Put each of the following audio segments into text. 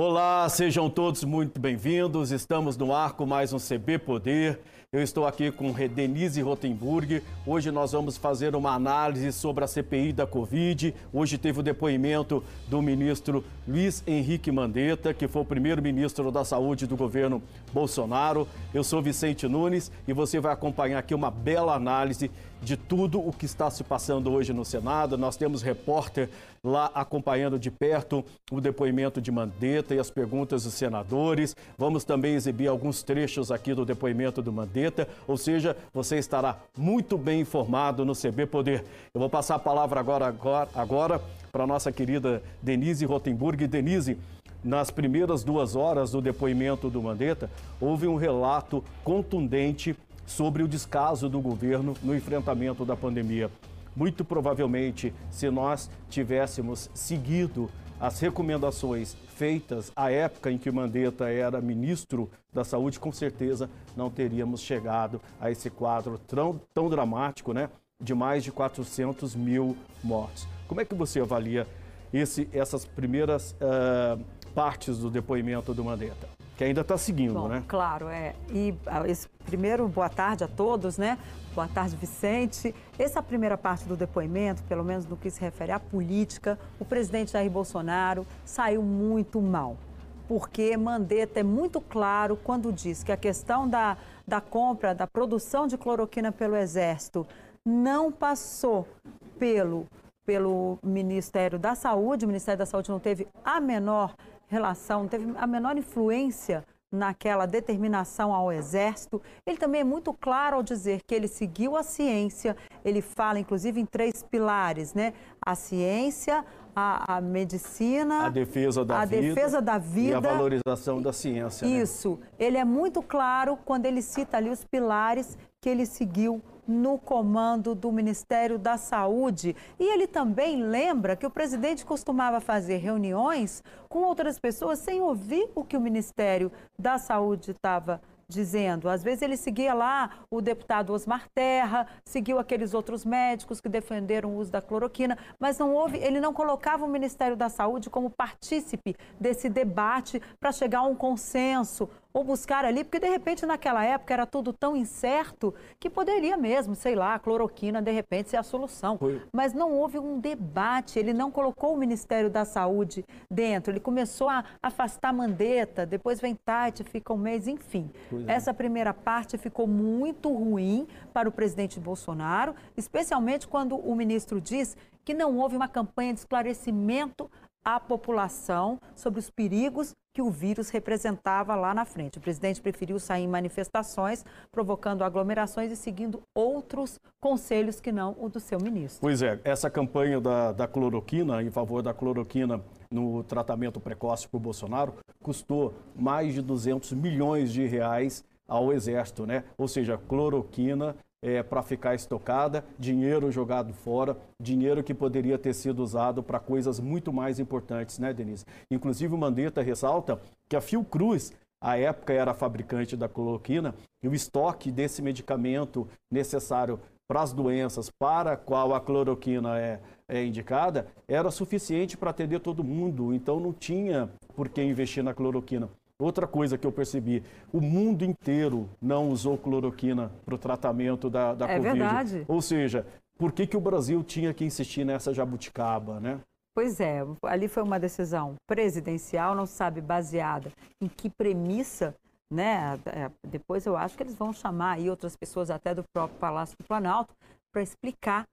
Olá, sejam todos muito bem-vindos. Estamos no ar com mais um CB Poder. Eu estou aqui com Denise Rotenburg. Hoje nós vamos fazer uma análise sobre a CPI da Covid. Hoje teve o depoimento do ministro Luiz Henrique Mandetta, que foi o primeiro ministro da Saúde do governo Bolsonaro. Eu sou Vicente Nunes e você vai acompanhar aqui uma bela análise de tudo o que está se passando hoje no Senado. Nós temos repórter lá acompanhando de perto o depoimento de Mandetta e as perguntas dos senadores. Vamos também exibir alguns trechos aqui do depoimento do Mandetta, ou seja, você estará muito bem informado no CB Poder. Eu vou passar a palavra agora, agora, agora para a nossa querida Denise Rotenburg. Denise, nas primeiras duas horas do depoimento do Mandetta, houve um relato contundente sobre o descaso do governo no enfrentamento da pandemia. Muito provavelmente, se nós tivéssemos seguido as recomendações feitas à época em que Mandetta era ministro da Saúde, com certeza não teríamos chegado a esse quadro tão, tão dramático, né? De mais de 400 mil mortes. Como é que você avalia esse, essas primeiras uh, partes do depoimento do Mandetta? Que ainda está seguindo, Bom, né? Claro, é. E ah, esse primeiro, boa tarde a todos, né? Boa tarde, Vicente. Essa primeira parte do depoimento, pelo menos no que se refere à política, o presidente Jair Bolsonaro saiu muito mal. Porque Mandetta é muito claro quando diz que a questão da, da compra, da produção de cloroquina pelo Exército não passou pelo, pelo Ministério da Saúde, o Ministério da Saúde não teve a menor relação, teve a menor influência naquela determinação ao exército. Ele também é muito claro ao dizer que ele seguiu a ciência, ele fala inclusive em três pilares, né? A ciência, a, a medicina, a defesa da a vida, defesa da vida e a valorização da ciência. Né? Isso. Né? Ele é muito claro quando ele cita ali os pilares que ele seguiu no comando do Ministério da Saúde. E ele também lembra que o presidente costumava fazer reuniões com outras pessoas sem ouvir o que o Ministério da Saúde estava dizendo. Às vezes ele seguia lá o deputado Osmar Terra, seguiu aqueles outros médicos que defenderam o uso da cloroquina, mas não houve, ele não colocava o Ministério da Saúde como partícipe desse debate para chegar a um consenso ou buscar ali, porque de repente naquela época era tudo tão incerto que poderia mesmo, sei lá, a cloroquina de repente ser a solução. Foi. Mas não houve um debate, ele não colocou o Ministério da Saúde dentro, ele começou a afastar Mandetta, depois vem Tite, fica um mês, enfim. É. Essa primeira parte ficou muito ruim para o presidente Bolsonaro, especialmente quando o ministro diz que não houve uma campanha de esclarecimento à população sobre os perigos que o vírus representava lá na frente. O presidente preferiu sair em manifestações, provocando aglomerações e seguindo outros conselhos que não o do seu ministro. Pois é, essa campanha da, da cloroquina, em favor da cloroquina no tratamento precoce por Bolsonaro, custou mais de 200 milhões de reais ao Exército, né? Ou seja, cloroquina é, para ficar estocada, dinheiro jogado fora, dinheiro que poderia ter sido usado para coisas muito mais importantes, né, Denise? Inclusive o Mandetta ressalta que a Fiocruz, à época era fabricante da cloroquina, e o estoque desse medicamento necessário para as doenças para a qual a cloroquina é, é indicada, era suficiente para atender todo mundo, então não tinha por que investir na cloroquina. Outra coisa que eu percebi, o mundo inteiro não usou cloroquina para o tratamento da, da é Covid. Verdade. Ou seja, por que, que o Brasil tinha que insistir nessa jabuticaba, né? Pois é, ali foi uma decisão presidencial, não sabe baseada em que premissa, né? É, depois eu acho que eles vão chamar aí outras pessoas até do próprio Palácio do Planalto para explicar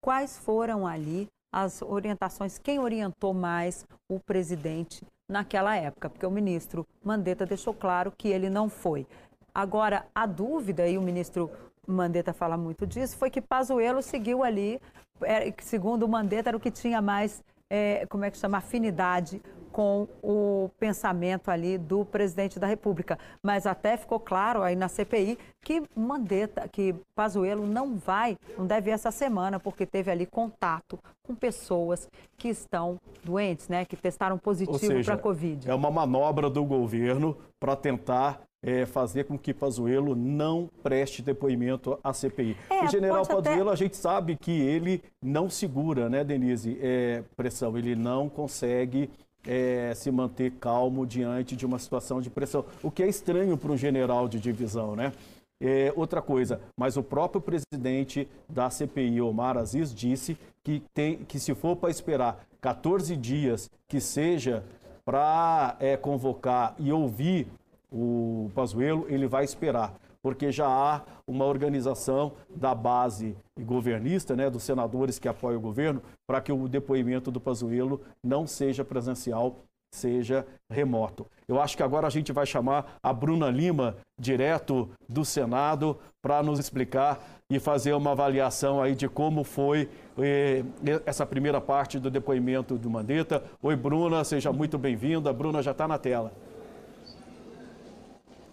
quais foram ali as orientações, quem orientou mais o presidente naquela época, porque o ministro Mandetta deixou claro que ele não foi. Agora, a dúvida, e o ministro Mandetta fala muito disso, foi que Pazuello seguiu ali, é, segundo o Mandetta, era o que tinha mais, é, como é que chama, afinidade com o pensamento ali do presidente da República. Mas até ficou claro aí na CPI que Mandetta, que Pazuello não vai, não deve ir essa semana, porque teve ali contato com pessoas que estão doentes, né? Que testaram positivo para a Covid. É uma manobra do governo para tentar é, fazer com que Pazuello não preste depoimento à CPI. É, o general Pazuello, até... a gente sabe que ele não segura, né, Denise, é, pressão, ele não consegue é, se manter calmo diante de uma situação de pressão, o que é estranho para um general de divisão, né? É, outra coisa, mas o próprio presidente da CPI, Omar Aziz, disse que, tem, que se for para esperar 14 dias que seja para é, convocar e ouvir o Pazuello, ele vai esperar, porque já há uma organização da base governista, né, dos senadores que apoiam o governo, para que o depoimento do Pazuello não seja presencial seja remoto. Eu acho que agora a gente vai chamar a Bruna Lima, direto do Senado, para nos explicar e fazer uma avaliação aí de como foi eh, essa primeira parte do depoimento do Mandetta. Oi, Bruna, seja muito bem-vinda. Bruna já está na tela.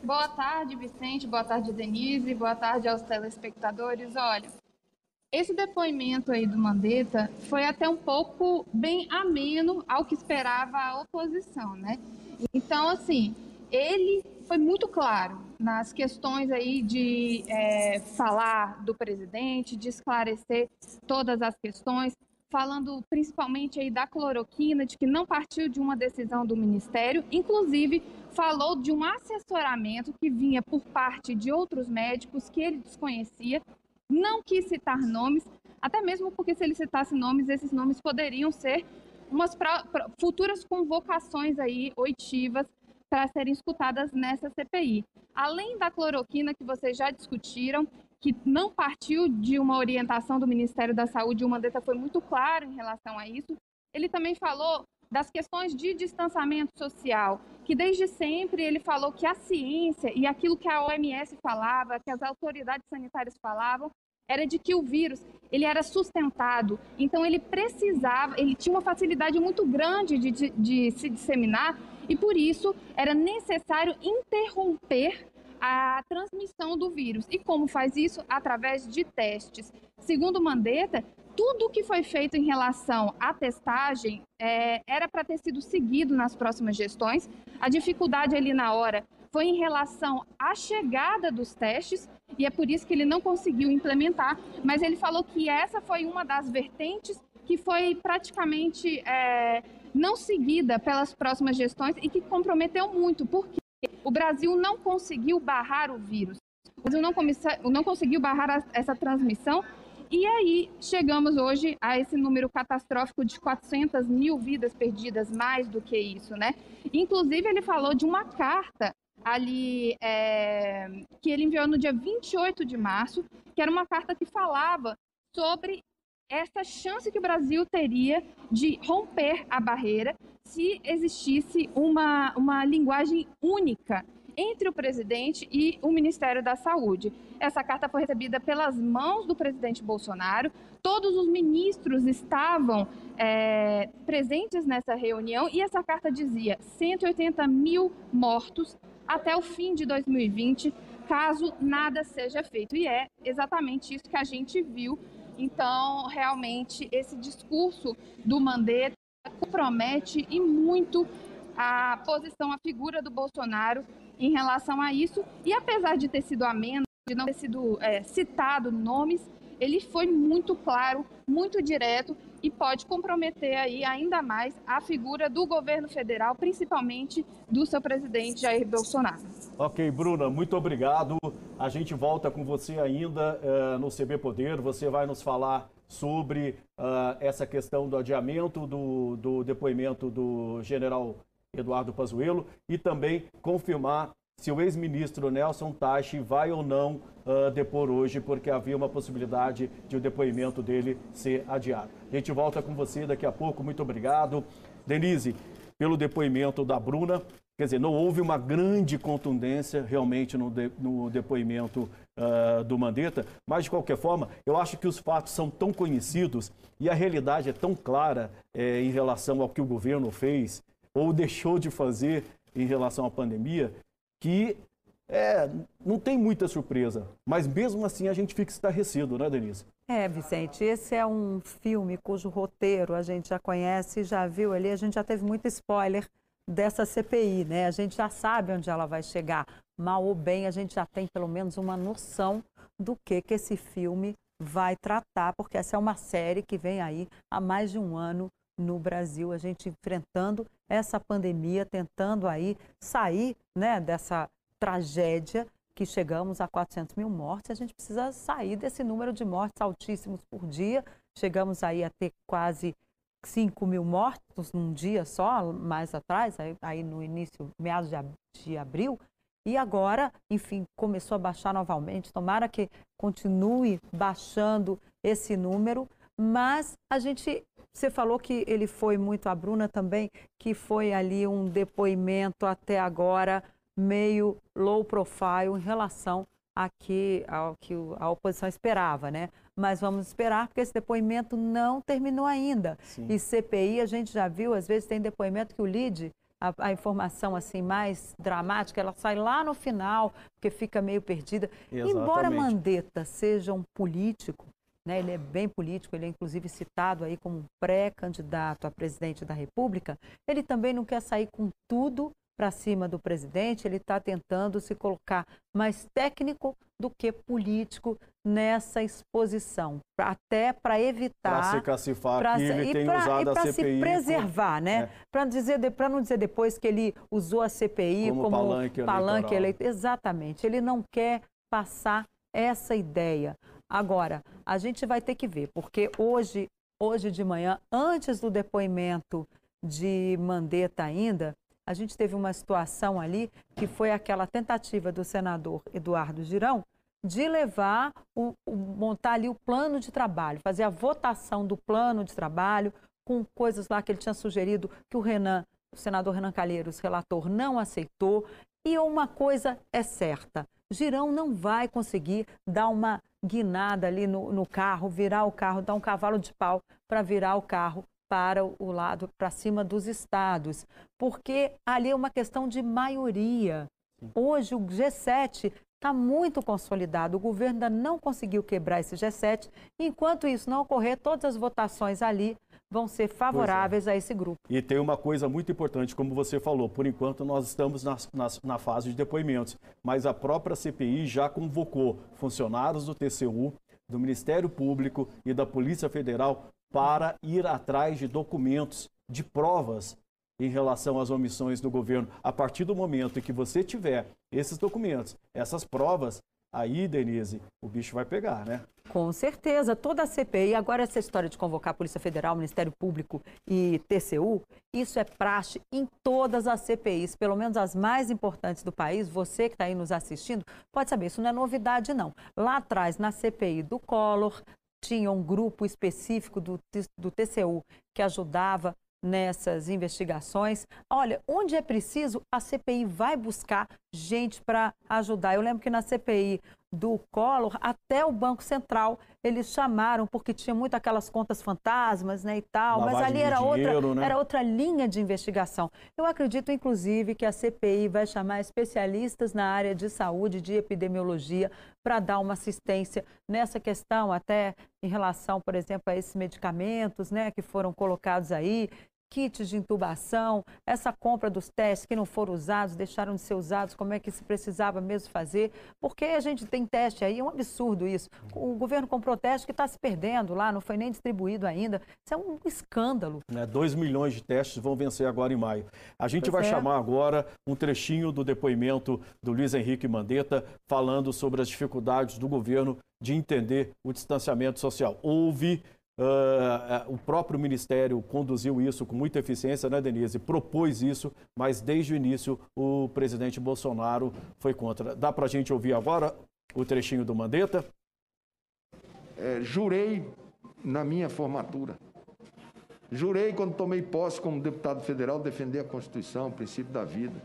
Boa tarde, Vicente. Boa tarde, Denise. Boa tarde aos telespectadores. Olha, esse depoimento aí do Mandetta foi até um pouco bem ameno ao que esperava a oposição, né? Então, assim, ele foi muito claro nas questões aí de é, falar do presidente, de esclarecer todas as questões, falando principalmente aí da cloroquina, de que não partiu de uma decisão do Ministério, inclusive falou de um assessoramento que vinha por parte de outros médicos que ele desconhecia não quis citar nomes, até mesmo porque se ele citasse nomes, esses nomes poderiam ser umas pra, pra, futuras convocações aí oitivas para serem escutadas nessa CPI. Além da cloroquina que vocês já discutiram, que não partiu de uma orientação do Ministério da Saúde, o Mandetta foi muito claro em relação a isso. Ele também falou das questões de distanciamento social, que desde sempre ele falou que a ciência e aquilo que a OMS falava, que as autoridades sanitárias falavam, era de que o vírus ele era sustentado, então ele precisava, ele tinha uma facilidade muito grande de, de, de se disseminar e por isso era necessário interromper a transmissão do vírus. E como faz isso? Através de testes. Segundo Mandetta, tudo que foi feito em relação à testagem é, era para ter sido seguido nas próximas gestões. A dificuldade ali na hora foi em relação à chegada dos testes e é por isso que ele não conseguiu implementar. Mas ele falou que essa foi uma das vertentes que foi praticamente é, não seguida pelas próximas gestões e que comprometeu muito, porque o Brasil não conseguiu barrar o vírus. O Brasil não, não conseguiu barrar a, essa transmissão e aí chegamos hoje a esse número catastrófico de 400 mil vidas perdidas, mais do que isso, né? Inclusive ele falou de uma carta ali é, que ele enviou no dia 28 de março, que era uma carta que falava sobre essa chance que o Brasil teria de romper a barreira se existisse uma, uma linguagem única entre o presidente e o Ministério da Saúde. Essa carta foi recebida pelas mãos do presidente Bolsonaro. Todos os ministros estavam é, presentes nessa reunião e essa carta dizia 180 mil mortos até o fim de 2020, caso nada seja feito. E é exatamente isso que a gente viu. Então, realmente, esse discurso do Mandetta compromete e muito a posição, a figura do Bolsonaro em relação a isso. E apesar de ter sido ameno, de não ter sido é, citado nomes, ele foi muito claro, muito direto e pode comprometer aí ainda mais a figura do governo federal, principalmente do seu presidente Jair Bolsonaro. Ok, Bruna, muito obrigado. A gente volta com você ainda uh, no CB Poder. Você vai nos falar sobre uh, essa questão do adiamento do, do depoimento do general Eduardo Pazuello e também confirmar se o ex-ministro Nelson Tachi vai ou não uh, depor hoje, porque havia uma possibilidade de o depoimento dele ser adiado. A gente volta com você daqui a pouco. Muito obrigado. Denise, pelo depoimento da Bruna. Quer dizer, não houve uma grande contundência realmente no, de, no depoimento uh, do Mandetta, mas de qualquer forma, eu acho que os fatos são tão conhecidos e a realidade é tão clara eh, em relação ao que o governo fez ou deixou de fazer em relação à pandemia, que é, não tem muita surpresa. Mas mesmo assim a gente fica estarrecido, né, Denise? É, Vicente, esse é um filme cujo roteiro a gente já conhece, já viu ali, a gente já teve muito spoiler dessa CPI, né? A gente já sabe onde ela vai chegar. Mal ou bem, a gente já tem pelo menos uma noção do que, que esse filme vai tratar, porque essa é uma série que vem aí há mais de um ano no Brasil, a gente enfrentando essa pandemia, tentando aí sair né, dessa tragédia que chegamos a 400 mil mortes, a gente precisa sair desse número de mortes altíssimos por dia. Chegamos aí a ter quase 5 mil mortos num dia só, mais atrás, aí, aí no início, meados de, de abril. E agora, enfim, começou a baixar novamente. Tomara que continue baixando esse número, mas a gente você falou que ele foi muito, a Bruna também, que foi ali um depoimento até agora meio low profile em relação a que, ao que a oposição esperava, né? Mas vamos esperar, porque esse depoimento não terminou ainda. Sim. E CPI, a gente já viu, às vezes tem depoimento que o LIDE, a, a, informação assim mais dramática, ela sai lá no final, porque fica meio perdida. Exatamente. Embora Mandetta seja um político, né, ele é bem político, ele é inclusive citado aí como um pré-candidato a presidente da República, ele também não quer sair com tudo para cima do presidente, ele está tentando se colocar mais técnico do que político nessa exposição, até para evitar... Para se cacifar pra, que ele tem pra, usado a CPI... Para se preservar, né? É. Para dizer, não dizer depois que ele usou a CPI como, como palanque, palanque eleitoral. Exatamente, ele não quer passar essa ideia. Agora, a gente vai ter que ver, porque hoje, hoje de manhã, antes do depoimento de Mandetta ainda, a gente teve uma situação ali que foi aquela tentativa do senador Eduardo Girão de levar, o, o, montar ali o plano de trabalho, fazer a votação do plano de trabalho com coisas lá que ele tinha sugerido que o Renan, o senador Renan Calheiros, relator, não aceitou. E uma coisa é certa, Girão não vai conseguir dar uma guinada ali no, no carro, virar o carro, dar um cavalo de pau para virar o carro para o lado, para cima dos estados, porque ali é uma questão de maioria. Hoje o G7 está muito consolidado, o governo ainda não conseguiu quebrar esse G7, enquanto isso não ocorrer, todas as votações ali vão ser favoráveis é. a esse grupo. E tem uma coisa muito importante, como você falou, por enquanto nós estamos na, na, na fase de depoimentos, mas a própria CPI já convocou funcionários do TCU, do Ministério Público e da Polícia Federal para ir atrás de documentos, de provas em relação às omissões do governo. A partir do momento em que você tiver esses documentos, essas provas, aí, Denise, o bicho vai pegar, né? Com certeza, toda a CPI, agora essa história de convocar a Polícia Federal, Ministério Público e TCU, isso é praxe em todas as CPIs, pelo menos as mais importantes do país. Você que está aí nos assistindo, pode saber, isso não é novidade não. Lá atrás, na CPI do Collor, tinha um grupo específico do, do TCU que ajudava nessas investigações. Olha, onde é preciso, a CPI vai buscar gente para ajudar. Eu lembro que na CPI do Collor, até o Banco Central, eles chamaram, porque tinha muito aquelas contas fantasmas né, e tal, Lavagem mas ali era, dinheiro, outra, né? era outra linha de investigação. Eu acredito, inclusive, que a CPI vai chamar especialistas na área de saúde, de epidemiologia, para dar uma assistência nessa questão, até em relação, por exemplo, a esses medicamentos né, que foram colocados aí, kits de intubação, essa compra dos testes que não foram usados, deixaram de ser usados, como é que se precisava mesmo fazer, porque a gente tem teste aí, é um absurdo isso. O governo comprou teste que está se perdendo lá, não foi nem distribuído ainda. Isso é um escândalo. É, 2 milhões de testes vão vencer agora em maio. A gente pois vai é. chamar agora um trechinho do depoimento do Luiz Henrique Mandetta falando sobre as dificuldades do governo de entender o distanciamento social. Houve Uh, o próprio Ministério conduziu isso com muita eficiência, né, Denise? Propôs isso, mas desde o início o presidente Bolsonaro foi contra. Dá para a gente ouvir agora o trechinho do Mandetta? É, jurei na minha formatura. Jurei quando tomei posse como deputado federal defender a Constituição, o princípio da vida.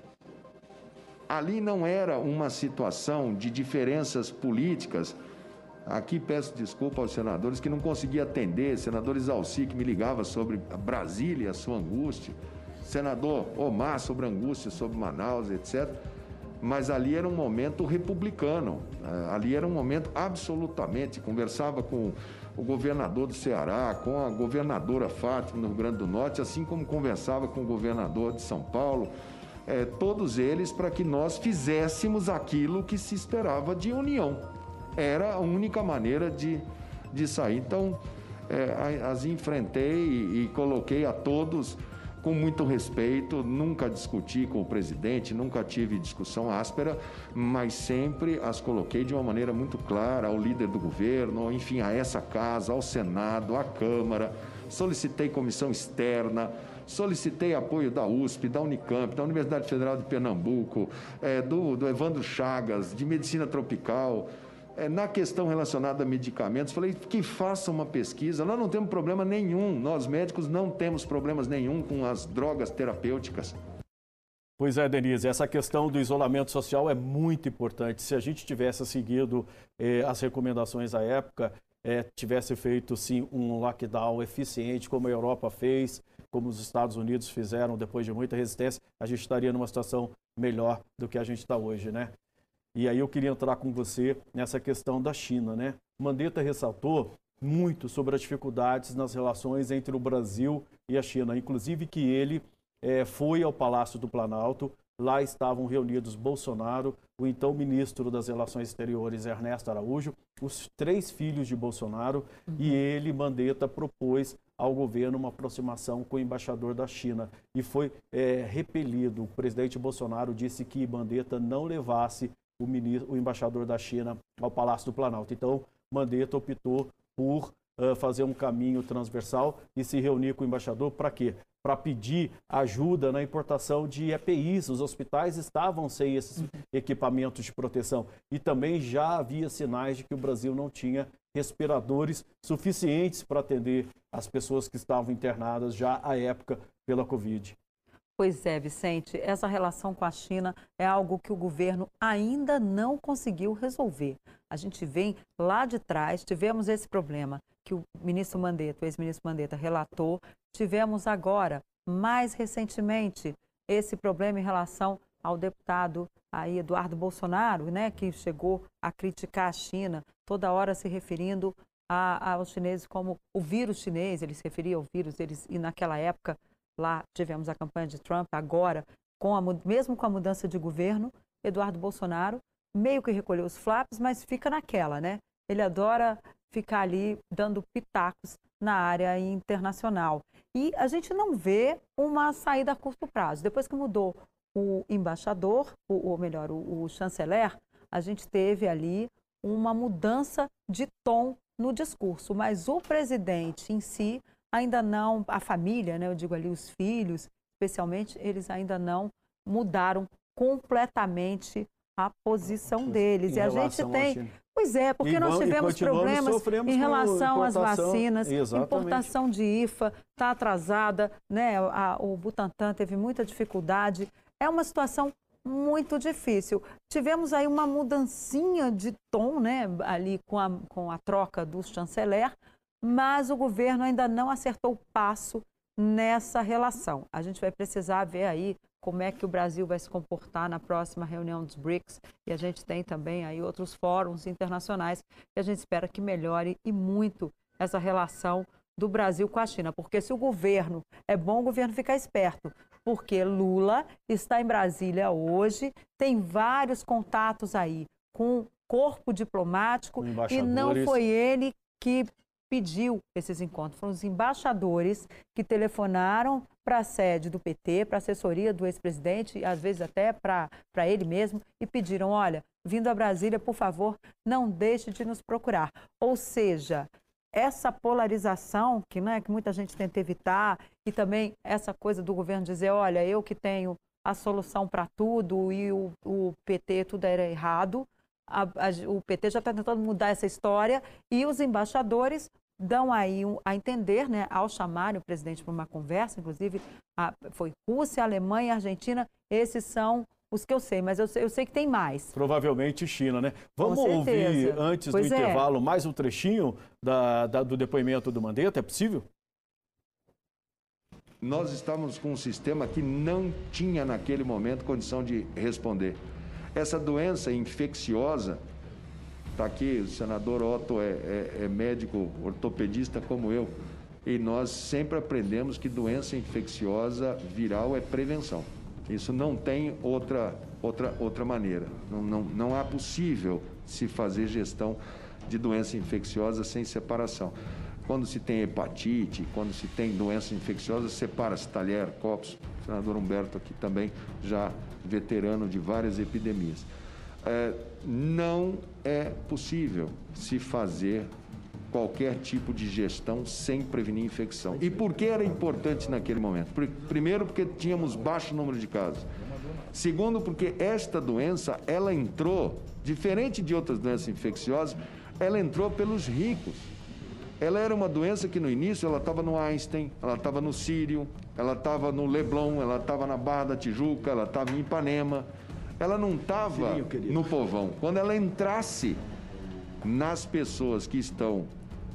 Ali não era uma situação de diferenças políticas Aqui peço desculpa aos senadores que não consegui atender, senadores Alci que me ligava sobre Brasília, a sua angústia, senador Omar sobre angústia, sobre Manaus, etc. Mas ali era um momento republicano, eh, ali era um momento absolutamente. Conversava com o governador do Ceará, com a governadora Fátima no Rio Grande do Norte, assim como conversava com o governador de São Paulo, é, todos eles para que nós fizéssemos aquilo que se esperava de união era a única maneira de, de sair. Então, é, as enfrentei e, e coloquei a todos com muito respeito, nunca discuti com o presidente, nunca tive discussão áspera, mas sempre as coloquei de uma maneira muito clara ao líder do governo, enfim, a essa casa, ao Senado, à Câmara. Solicitei comissão externa, solicitei apoio da USP, da Unicamp, da Universidade Federal de Pernambuco, é, do, do Evandro Chagas, de Medicina Tropical é, na questão relacionada a medicamentos, falei que faça uma pesquisa. Nós não temos problema nenhum, nós médicos não temos problemas nenhum com as drogas terapêuticas. Pois é, Denise, essa questão do isolamento social é muito importante. Se a gente tivesse seguido eh, as recomendações à época, eh, tivesse feito sim um lockdown eficiente, como a Europa fez, como os Estados Unidos fizeram depois de muita resistência, a gente estaria numa situação melhor do que a gente está hoje, né? E aí eu queria entrar com você nessa questão da China, né? Mandetta ressaltou muito sobre as dificuldades nas relações entre o Brasil e a China, inclusive que ele é, foi ao Palácio do Planalto, lá estavam reunidos Bolsonaro, o então ministro das Relações Exteriores Ernesto Araújo, os três filhos de Bolsonaro uhum. e ele, Mandetta, propôs ao governo uma aproximação com o embaixador da China e foi é, repelido. O presidente Bolsonaro disse que Mandetta não levasse o, ministro, o embaixador da China ao Palácio do Planalto. Então, Mandetta optou por uh, fazer um caminho transversal e se reunir com o embaixador para quê? Para pedir ajuda na importação de EPIs. Os hospitais estavam sem esses uhum. equipamentos de proteção. E também já havia sinais de que o Brasil não tinha respiradores suficientes para atender as pessoas que estavam internadas já à época pela Covid. Pois é, Vicente, essa relação com a China é algo que o governo ainda não conseguiu resolver. A gente vem lá de trás, tivemos esse problema que o ministro Mandetta, o ex-ministro Mandetta relatou, tivemos agora, mais recentemente, esse problema em relação ao deputado aí, Eduardo Bolsonaro, né, que chegou a criticar a China, toda hora se referindo a, aos chineses como o vírus chinês, ele se referia ao vírus, eles, e naquela época Lá tivemos a campanha de Trump, agora, com a, mesmo com a mudança de governo, Eduardo Bolsonaro meio que recolheu os flaps, mas fica naquela, né? Ele adora ficar ali dando pitacos na área internacional. E a gente não vê uma saída a curto prazo. Depois que mudou o embaixador, ou melhor, o, o chanceler, a gente teve ali uma mudança de tom no discurso, mas o presidente em si ainda não, a família, né, eu digo ali os filhos, especialmente, eles ainda não mudaram completamente a posição deles. Em e a gente tem. Pois é, porque e nós tivemos problemas em relação às vacinas, exatamente. importação de IFA está atrasada, né? A, o Butantan teve muita dificuldade. É uma situação muito difícil. Tivemos aí uma mudancinha de tom, né, ali com a, com a troca do chanceler, mas o governo ainda não acertou o passo nessa relação. A gente vai precisar ver aí como é que o Brasil vai se comportar na próxima reunião dos BRICS. E a gente tem também aí outros fóruns internacionais que a gente espera que melhore e muito essa relação do Brasil com a China, porque se o governo é bom, o governo fica esperto, porque Lula está em Brasília hoje, tem vários contatos aí com corpo diplomático e não foi ele que pediu esses encontros. Foram os embaixadores que telefonaram para a sede do PT, para a assessoria do ex-presidente, às vezes até para ele mesmo, e pediram: olha, vindo a Brasília, por favor, não deixe de nos procurar. Ou seja, essa polarização que, né, que muita gente tenta evitar, e também essa coisa do governo dizer: olha, eu que tenho a solução para tudo e o, o PT tudo era errado. A, a, o PT já está tentando mudar essa história e os embaixadores dão aí um, a entender, né, ao chamar o presidente para uma conversa, inclusive a, foi Rússia, Alemanha e Argentina, esses são os que eu sei, mas eu sei, eu sei que tem mais. Provavelmente China, né? Vamos ouvir, antes pois do é. intervalo, mais um trechinho da, da, do depoimento do Mandetta, é possível? Nós estávamos com um sistema que não tinha naquele momento condição de responder. Essa doença infecciosa, está aqui, o senador Otto é, é, é médico ortopedista como eu, e nós sempre aprendemos que doença infecciosa viral é prevenção. Isso não tem outra, outra, outra maneira. Não, não, não há possível se fazer gestão de doença infecciosa sem separação. quando se tem hepatite, quando se tem doença infecciosa, separa-se talher, copos. O senador Humberto aqui também, já veterano de várias epidemias. É, não é possível se fazer qualquer tipo de gestão sem prevenir infecção. E por que era importante naquele momento? Primeiro, porque tínhamos baixo número de casos. Segundo, porque esta doença, ela entrou, diferente de outras doenças infecciosas, ela entrou pelos ricos. Ela era uma doença que no início ela estava no Einstein, ela estava no Sírio, ela estava no Leblon, ela estava na Barra da Tijuca, ela estava em Ipanema. Ela não estava no povão. Quando ela entrasse nas pessoas que estão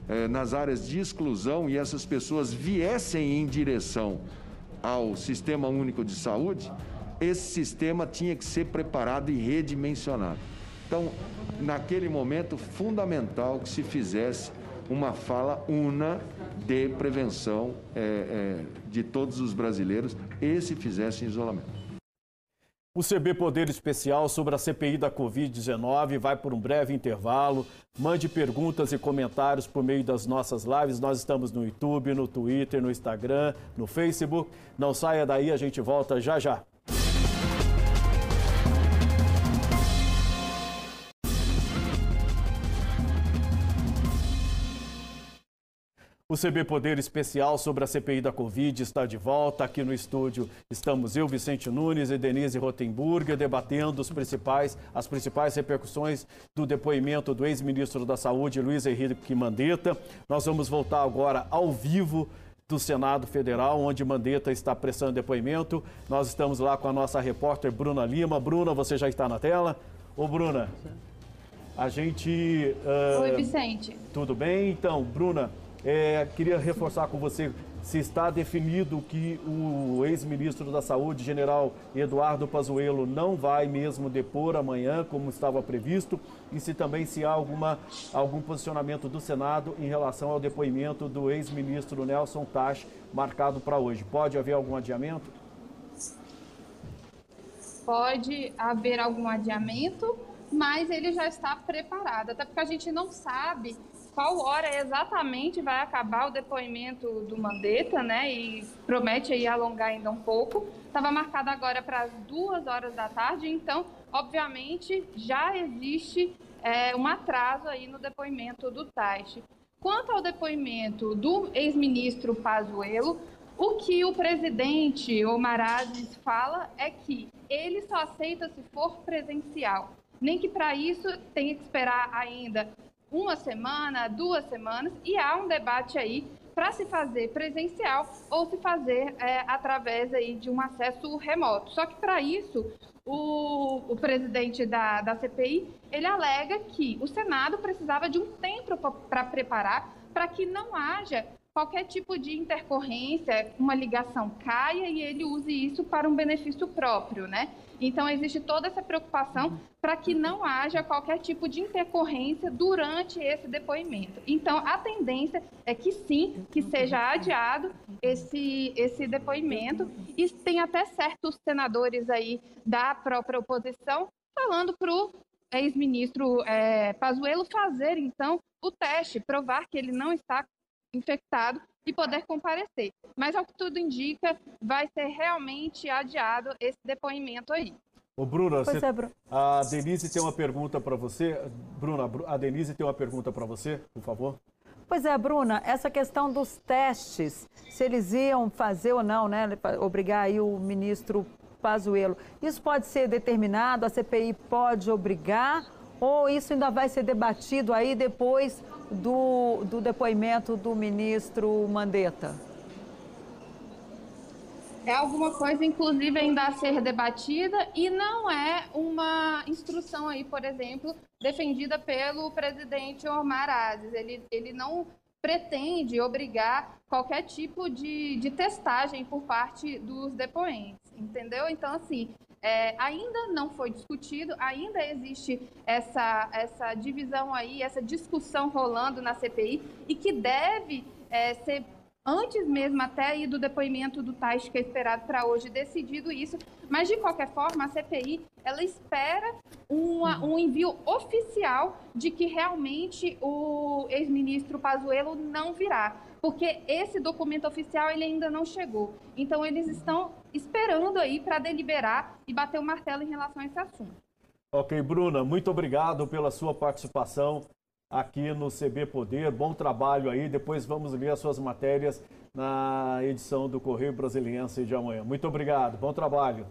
eh, nas áreas de exclusão e essas pessoas viessem em direção ao Sistema Único de Saúde, esse sistema tinha que ser preparado e redimensionado. Então, naquele momento, fundamental que se fizesse uma fala una de prevenção é, é, de todos os brasileiros e se fizesse em isolamento. O CB Poder Especial sobre a CPI da Covid-19 vai por um breve intervalo. Mande perguntas e comentários por meio das nossas lives. Nós estamos no YouTube, no Twitter, no Instagram, no Facebook. Não saia daí, a gente volta já já. O CB Poder Especial sobre a CPI da Covid está de volta. Aqui no estúdio estamos eu, Vicente Nunes e Denise Rotenburger, debatendo os principais, as principais repercussões do depoimento do ex-ministro da Saúde, Luiz Henrique Mandetta. Nós vamos voltar agora ao vivo do Senado Federal, onde Mandetta está prestando depoimento. Nós estamos lá com a nossa repórter Bruna Lima. Bruna, você já está na tela? Ô, Bruna, a gente... Uh... Oi, Vicente. Tudo bem? Então, Bruna... É, queria reforçar com você se está definido que o ex-ministro da Saúde, general Eduardo Pazuello, não vai mesmo depor amanhã, como estava previsto, e se também se há alguma, algum posicionamento do Senado em relação ao depoimento do ex-ministro Nelson Tash, marcado para hoje. Pode haver algum adiamento? Pode haver algum adiamento, mas ele já está preparado, até porque a gente não sabe qual hora exatamente vai acabar o depoimento do Mandetta, né? E promete aí alongar ainda um pouco. Estava marcado agora para as duas horas da tarde, então, obviamente, já existe é, um atraso aí no depoimento do Taixe. Quanto ao depoimento do ex-ministro Pazuello, o que o presidente Omar Aziz fala é que ele só aceita se for presencial. Nem que para isso tenha que esperar ainda uma semana, duas semanas, e há um debate aí para se fazer presencial ou se fazer é, através aí de um acesso remoto. Só que para isso, o, o presidente da, da CPI, ele alega que o Senado precisava de um tempo para preparar para que não haja qualquer tipo de intercorrência, uma ligação caia e ele use isso para um benefício próprio, né? Então existe toda essa preocupação para que não haja qualquer tipo de intercorrência durante esse depoimento. Então a tendência é que sim, que seja adiado esse esse depoimento e tem até certos senadores aí da própria oposição falando para o ex-ministro é, Pazuello fazer então o teste, provar que ele não está infectado e poder comparecer. Mas, ao que tudo indica, vai ser realmente adiado esse depoimento aí. Ô, Bruna, você, é, a Denise tem uma pergunta para você. Bruna, a Denise tem uma pergunta para você, por favor. Pois é, Bruna, essa questão dos testes, se eles iam fazer ou não, né, obrigar aí o ministro Pazuello, isso pode ser determinado, a CPI pode obrigar, ou isso ainda vai ser debatido aí depois do, do depoimento do ministro Mandetta? É alguma coisa, inclusive, ainda a ser debatida e não é uma instrução aí, por exemplo, defendida pelo presidente Omar Aziz. Ele, ele não pretende obrigar qualquer tipo de, de testagem por parte dos depoentes, entendeu? Então, assim, é, ainda não foi discutido, ainda existe essa, essa divisão aí, essa discussão rolando na CPI e que deve é, ser antes mesmo até aí do depoimento do Tais, que é esperado para hoje, decidido isso. Mas, de qualquer forma, a CPI, ela espera uma, um envio oficial de que realmente o ex-ministro Pazuello não virá. Porque esse documento oficial ele ainda não chegou. Então, eles estão esperando aí para deliberar e bater o martelo em relação a esse assunto. Ok, Bruna, muito obrigado pela sua participação aqui no CB Poder. Bom trabalho aí. Depois vamos ler as suas matérias na edição do Correio Brasiliense de amanhã. Muito obrigado. Bom trabalho.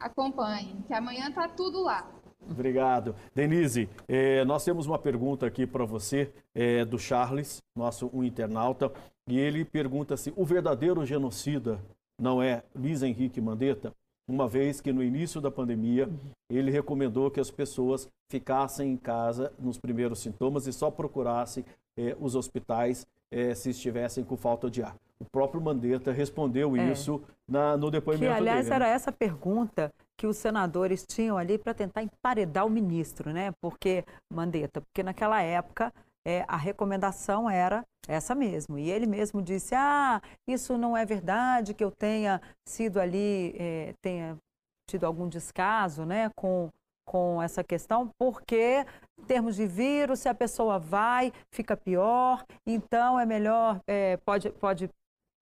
Acompanhe, que amanhã tá tudo lá. Obrigado. Denise, eh, nós temos uma pergunta aqui para você eh, do Charles, nosso um internauta, e ele pergunta se o verdadeiro genocida não é Luiz Henrique Mandetta? uma vez que no início da pandemia ele recomendou que as pessoas ficassem em casa nos primeiros sintomas e só procurassem eh, os hospitais eh, se estivessem com falta de ar. O próprio Mandetta respondeu é. isso na, no depoimento que, aliás, dele. era essa pergunta que os senadores tinham ali para tentar emparedar o ministro, né? Porque, Mandetta, porque naquela época é, a recomendação era essa mesmo. E ele mesmo disse: ah, isso não é verdade, que eu tenha sido ali, é, tenha tido algum descaso né, com, com essa questão, porque em termos de vírus, se a pessoa vai, fica pior, então é melhor, é, pode, pode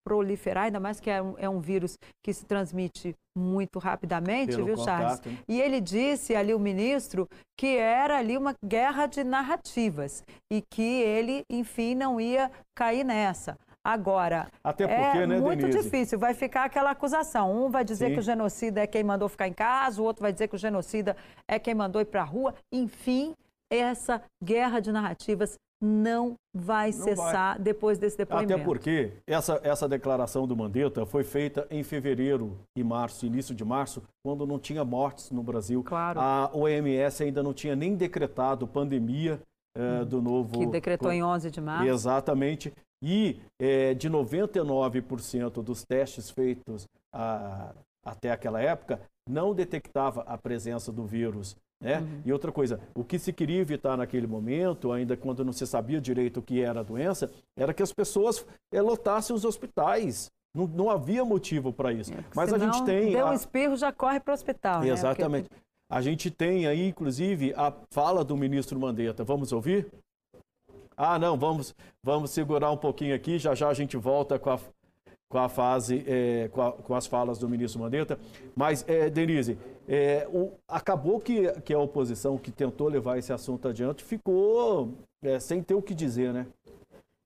proliferar, ainda mais que é um, é um vírus que se transmite muito rapidamente, Pelo viu, Charles? Contato, e ele disse ali, o ministro, que era ali uma guerra de narrativas e que ele, enfim, não ia cair nessa. Agora, Até porque, é né, muito Denise? difícil, vai ficar aquela acusação. Um vai dizer Sim. que o genocida é quem mandou ficar em casa, o outro vai dizer que o genocida é quem mandou ir para a rua. Enfim, essa guerra de narrativas não vai não cessar vai. depois desse depoimento. Até porque essa, essa declaração do Mandetta foi feita em fevereiro e março, início de março, quando não tinha mortes no Brasil. Claro. A OMS ainda não tinha nem decretado pandemia eh, do novo... Que decretou em 11 de março. Exatamente. E eh, de 99% dos testes feitos a, até aquela época, não detectava a presença do vírus né? Uhum. E outra coisa, o que se queria evitar naquele momento, ainda quando não se sabia direito o que era a doença, era que as pessoas é, lotassem os hospitais. Não, não havia motivo para isso. É, Mas a gente tem. Deu um espirro, já corre para o hospital. Né? Exatamente. Né? Porque... A gente tem aí, inclusive, a fala do ministro Mandetta. Vamos ouvir? Ah, não, vamos, vamos segurar um pouquinho aqui, já já a gente volta com a, com a fase, é, com, a, com, as falas do ministro Mandetta. Mas, é, Denise, é, o, acabou que, que a oposição que tentou levar esse assunto adiante ficou é, sem ter o que dizer, né?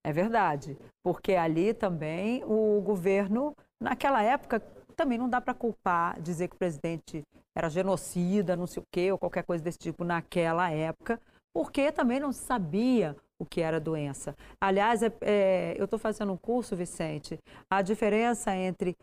É verdade, porque ali também o governo, naquela época, também não dá para culpar, dizer que o presidente era genocida, não sei o quê, ou qualquer coisa desse tipo naquela época, porque também não sabia o que era doença. Aliás, é, é, eu estou fazendo um curso, Vicente, a diferença entre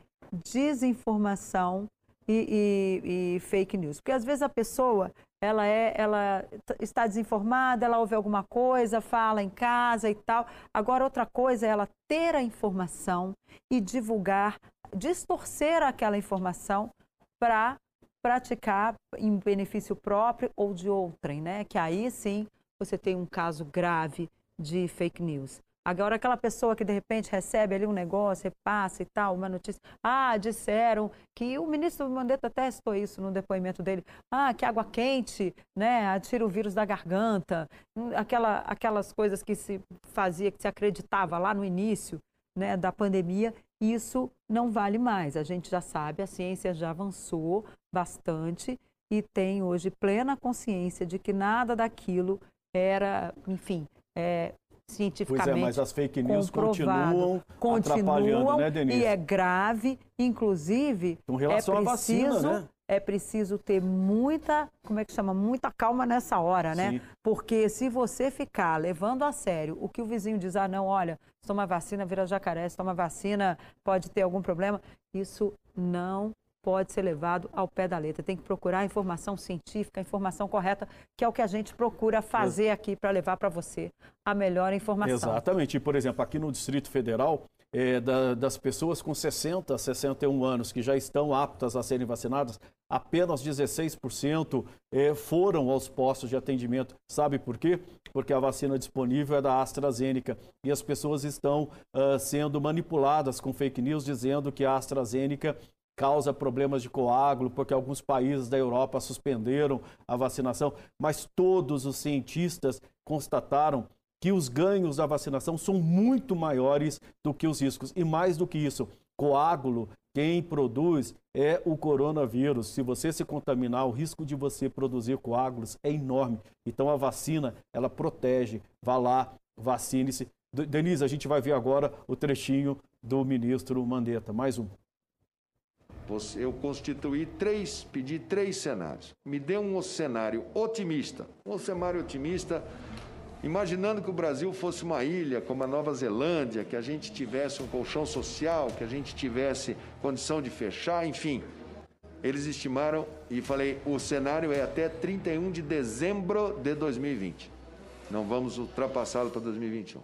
desinformação e, e, e, fake news. Porque às vezes a pessoa ela, é, ela está desinformada, ela ouve alguma coisa, fala em casa e tal. Agora, outra coisa é ela ter a informação e divulgar, distorcer aquela informação para praticar em benefício próprio ou de outrem, né? Que aí sim você tem um caso grave de fake news. Agora, aquela pessoa que de repente recebe ali um negócio, repassa e tal, uma notícia. Ah, disseram que o ministro Mandetta testou isso no depoimento dele. Ah, que água quente, né, tira o vírus da garganta. Aquela, aquelas coisas que se fazia, que se acreditava lá no início né, da pandemia. Isso não vale mais. A gente já sabe, a ciência já avançou bastante e tem hoje plena consciência de que nada daquilo era, enfim, é, cientificamente Pois é, mas as fake news continuam, continuam né, Denise? E é grave, inclusive, Com relação é preciso, à vacina, né? É preciso ter muita, como é que chama? Muita calma nessa hora, né? Sim. Porque se você ficar levando a sério o que o vizinho diz, ah, não, olha, se toma vacina, vira jacaré, se toma vacina, pode ter algum problema, isso não pode ser levado ao pé da letra. Tem que procurar a informação científica, a informação correta, que é o que a gente procura fazer aqui para levar para você a melhor informação. Exatamente. E, por exemplo, aqui no Distrito Federal, é, da, das pessoas com 60 a 61 anos que já estão aptas a serem vacinadas, apenas 16% é, foram aos postos de atendimento. Sabe por quê? Porque a vacina disponível é da AstraZeneca e as pessoas estão uh, sendo manipuladas com fake news dizendo que a AstraZeneca causa problemas de coágulo, porque alguns países da Europa suspenderam a vacinação, mas todos os cientistas constataram que os ganhos da vacinação são muito maiores do que os riscos. E mais do que isso, coágulo, quem produz é o coronavírus. Se você se contaminar, o risco de você produzir coágulos é enorme. Então a vacina, ela protege. Vá lá, vacine-se. Denise, a gente vai ver agora o trechinho do ministro Mandetta. Mais um eu constituí três, pedi três cenários. Me dê um cenário otimista, um cenário otimista, imaginando que o Brasil fosse uma ilha como a Nova Zelândia, que a gente tivesse um colchão social, que a gente tivesse condição de fechar, enfim. Eles estimaram e falei, o cenário é até 31 de dezembro de 2020. Não vamos ultrapassá-lo para 2021.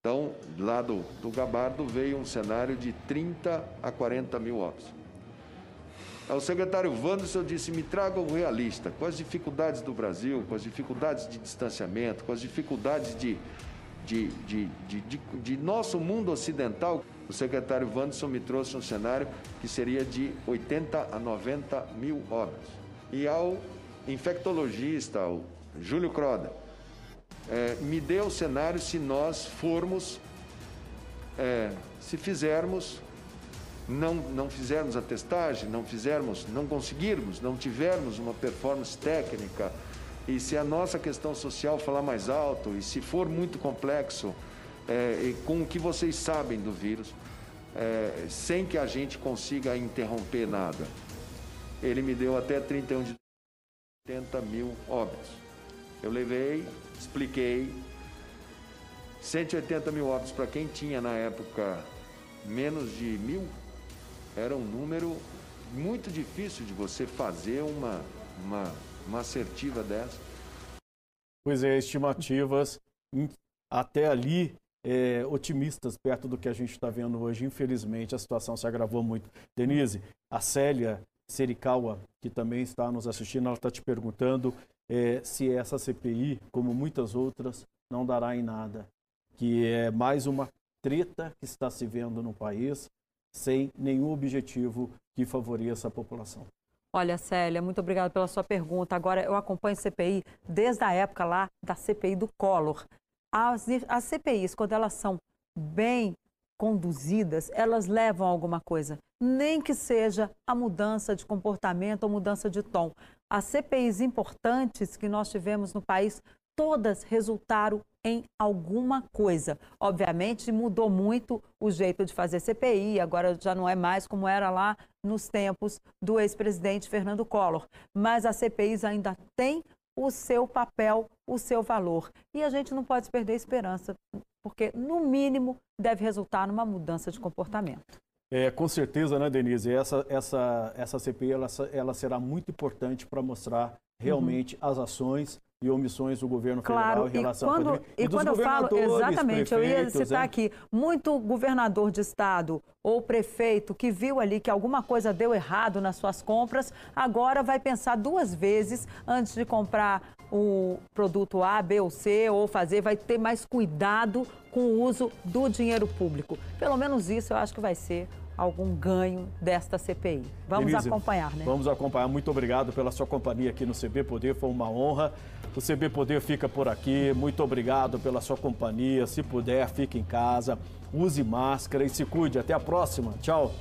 Então, lá do, do Gabardo veio um cenário de 30 a 40 mil óbitos. O secretário Wanderson disse: me traga o realista, com as dificuldades do Brasil, com as dificuldades de distanciamento, com as dificuldades de, de, de, de, de, nosso mundo ocidental. O secretário Wanderson me trouxe um cenário que seria de 80 a 90 mil óbitos. E ao infectologista, o Júlio Croda, é, me deu o cenário se nós formos, é, se fizermos não, não fizermos a testagem, não fizermos, não conseguirmos, não tivermos uma performance técnica, e se a nossa questão social falar mais alto, e se for muito complexo, é, com o que vocês sabem do vírus, é, sem que a gente consiga interromper nada. Ele me deu até 31 de 80 mil óbitos. Eu levei, expliquei, 180 mil óbitos para quem tinha na época menos de mil, era um número muito difícil de você fazer uma, uma, uma assertiva dessa. Pois é, estimativas até ali é, otimistas perto do que a gente está vendo hoje. Infelizmente, a situação se agravou muito. Denise, a Célia Serikawa, que também está nos assistindo, ela está te perguntando é, se essa CPI, como muitas outras, não dará em nada. Que é mais uma treta que está se vendo no país sem nenhum objetivo que favoreça a população. Olha, Célia, muito obrigada pela sua pergunta. Agora, eu acompanho CPI desde a época lá da CPI do Collor. As, as CPIs, quando elas são bem conduzidas, elas levam a alguma coisa, nem que seja a mudança de comportamento ou mudança de tom. As CPIs importantes que nós tivemos no país, todas resultaram em alguma coisa. Obviamente, mudou muito o jeito de fazer CPI, agora já não é mais como era lá nos tempos do ex-presidente Fernando Collor. Mas as CPIs ainda têm o seu papel, o seu valor. E a gente não pode perder esperança, porque, no mínimo, deve resultar numa mudança de comportamento. É, com certeza, né, Denise? Essa, essa, essa CPI ela, ela será muito importante para mostrar realmente uhum. as ações e omissões do governo claro, federal em relação e quando, à E, e quando eu falo, exatamente, eu ia citar aqui, muito governador de estado ou prefeito que viu ali que alguma coisa deu errado nas suas compras, agora vai pensar duas vezes antes de comprar o produto A, B ou C, ou fazer, vai ter mais cuidado com o uso do dinheiro público. Pelo menos isso eu acho que vai ser algum ganho desta CPI. Vamos Denise, acompanhar, né? Vamos acompanhar. Muito obrigado pela sua companhia aqui no CB Poder, foi uma honra. O CB Poder fica por aqui. Muito obrigado pela sua companhia. Se puder, fique em casa, use máscara e se cuide. Até a próxima. Tchau.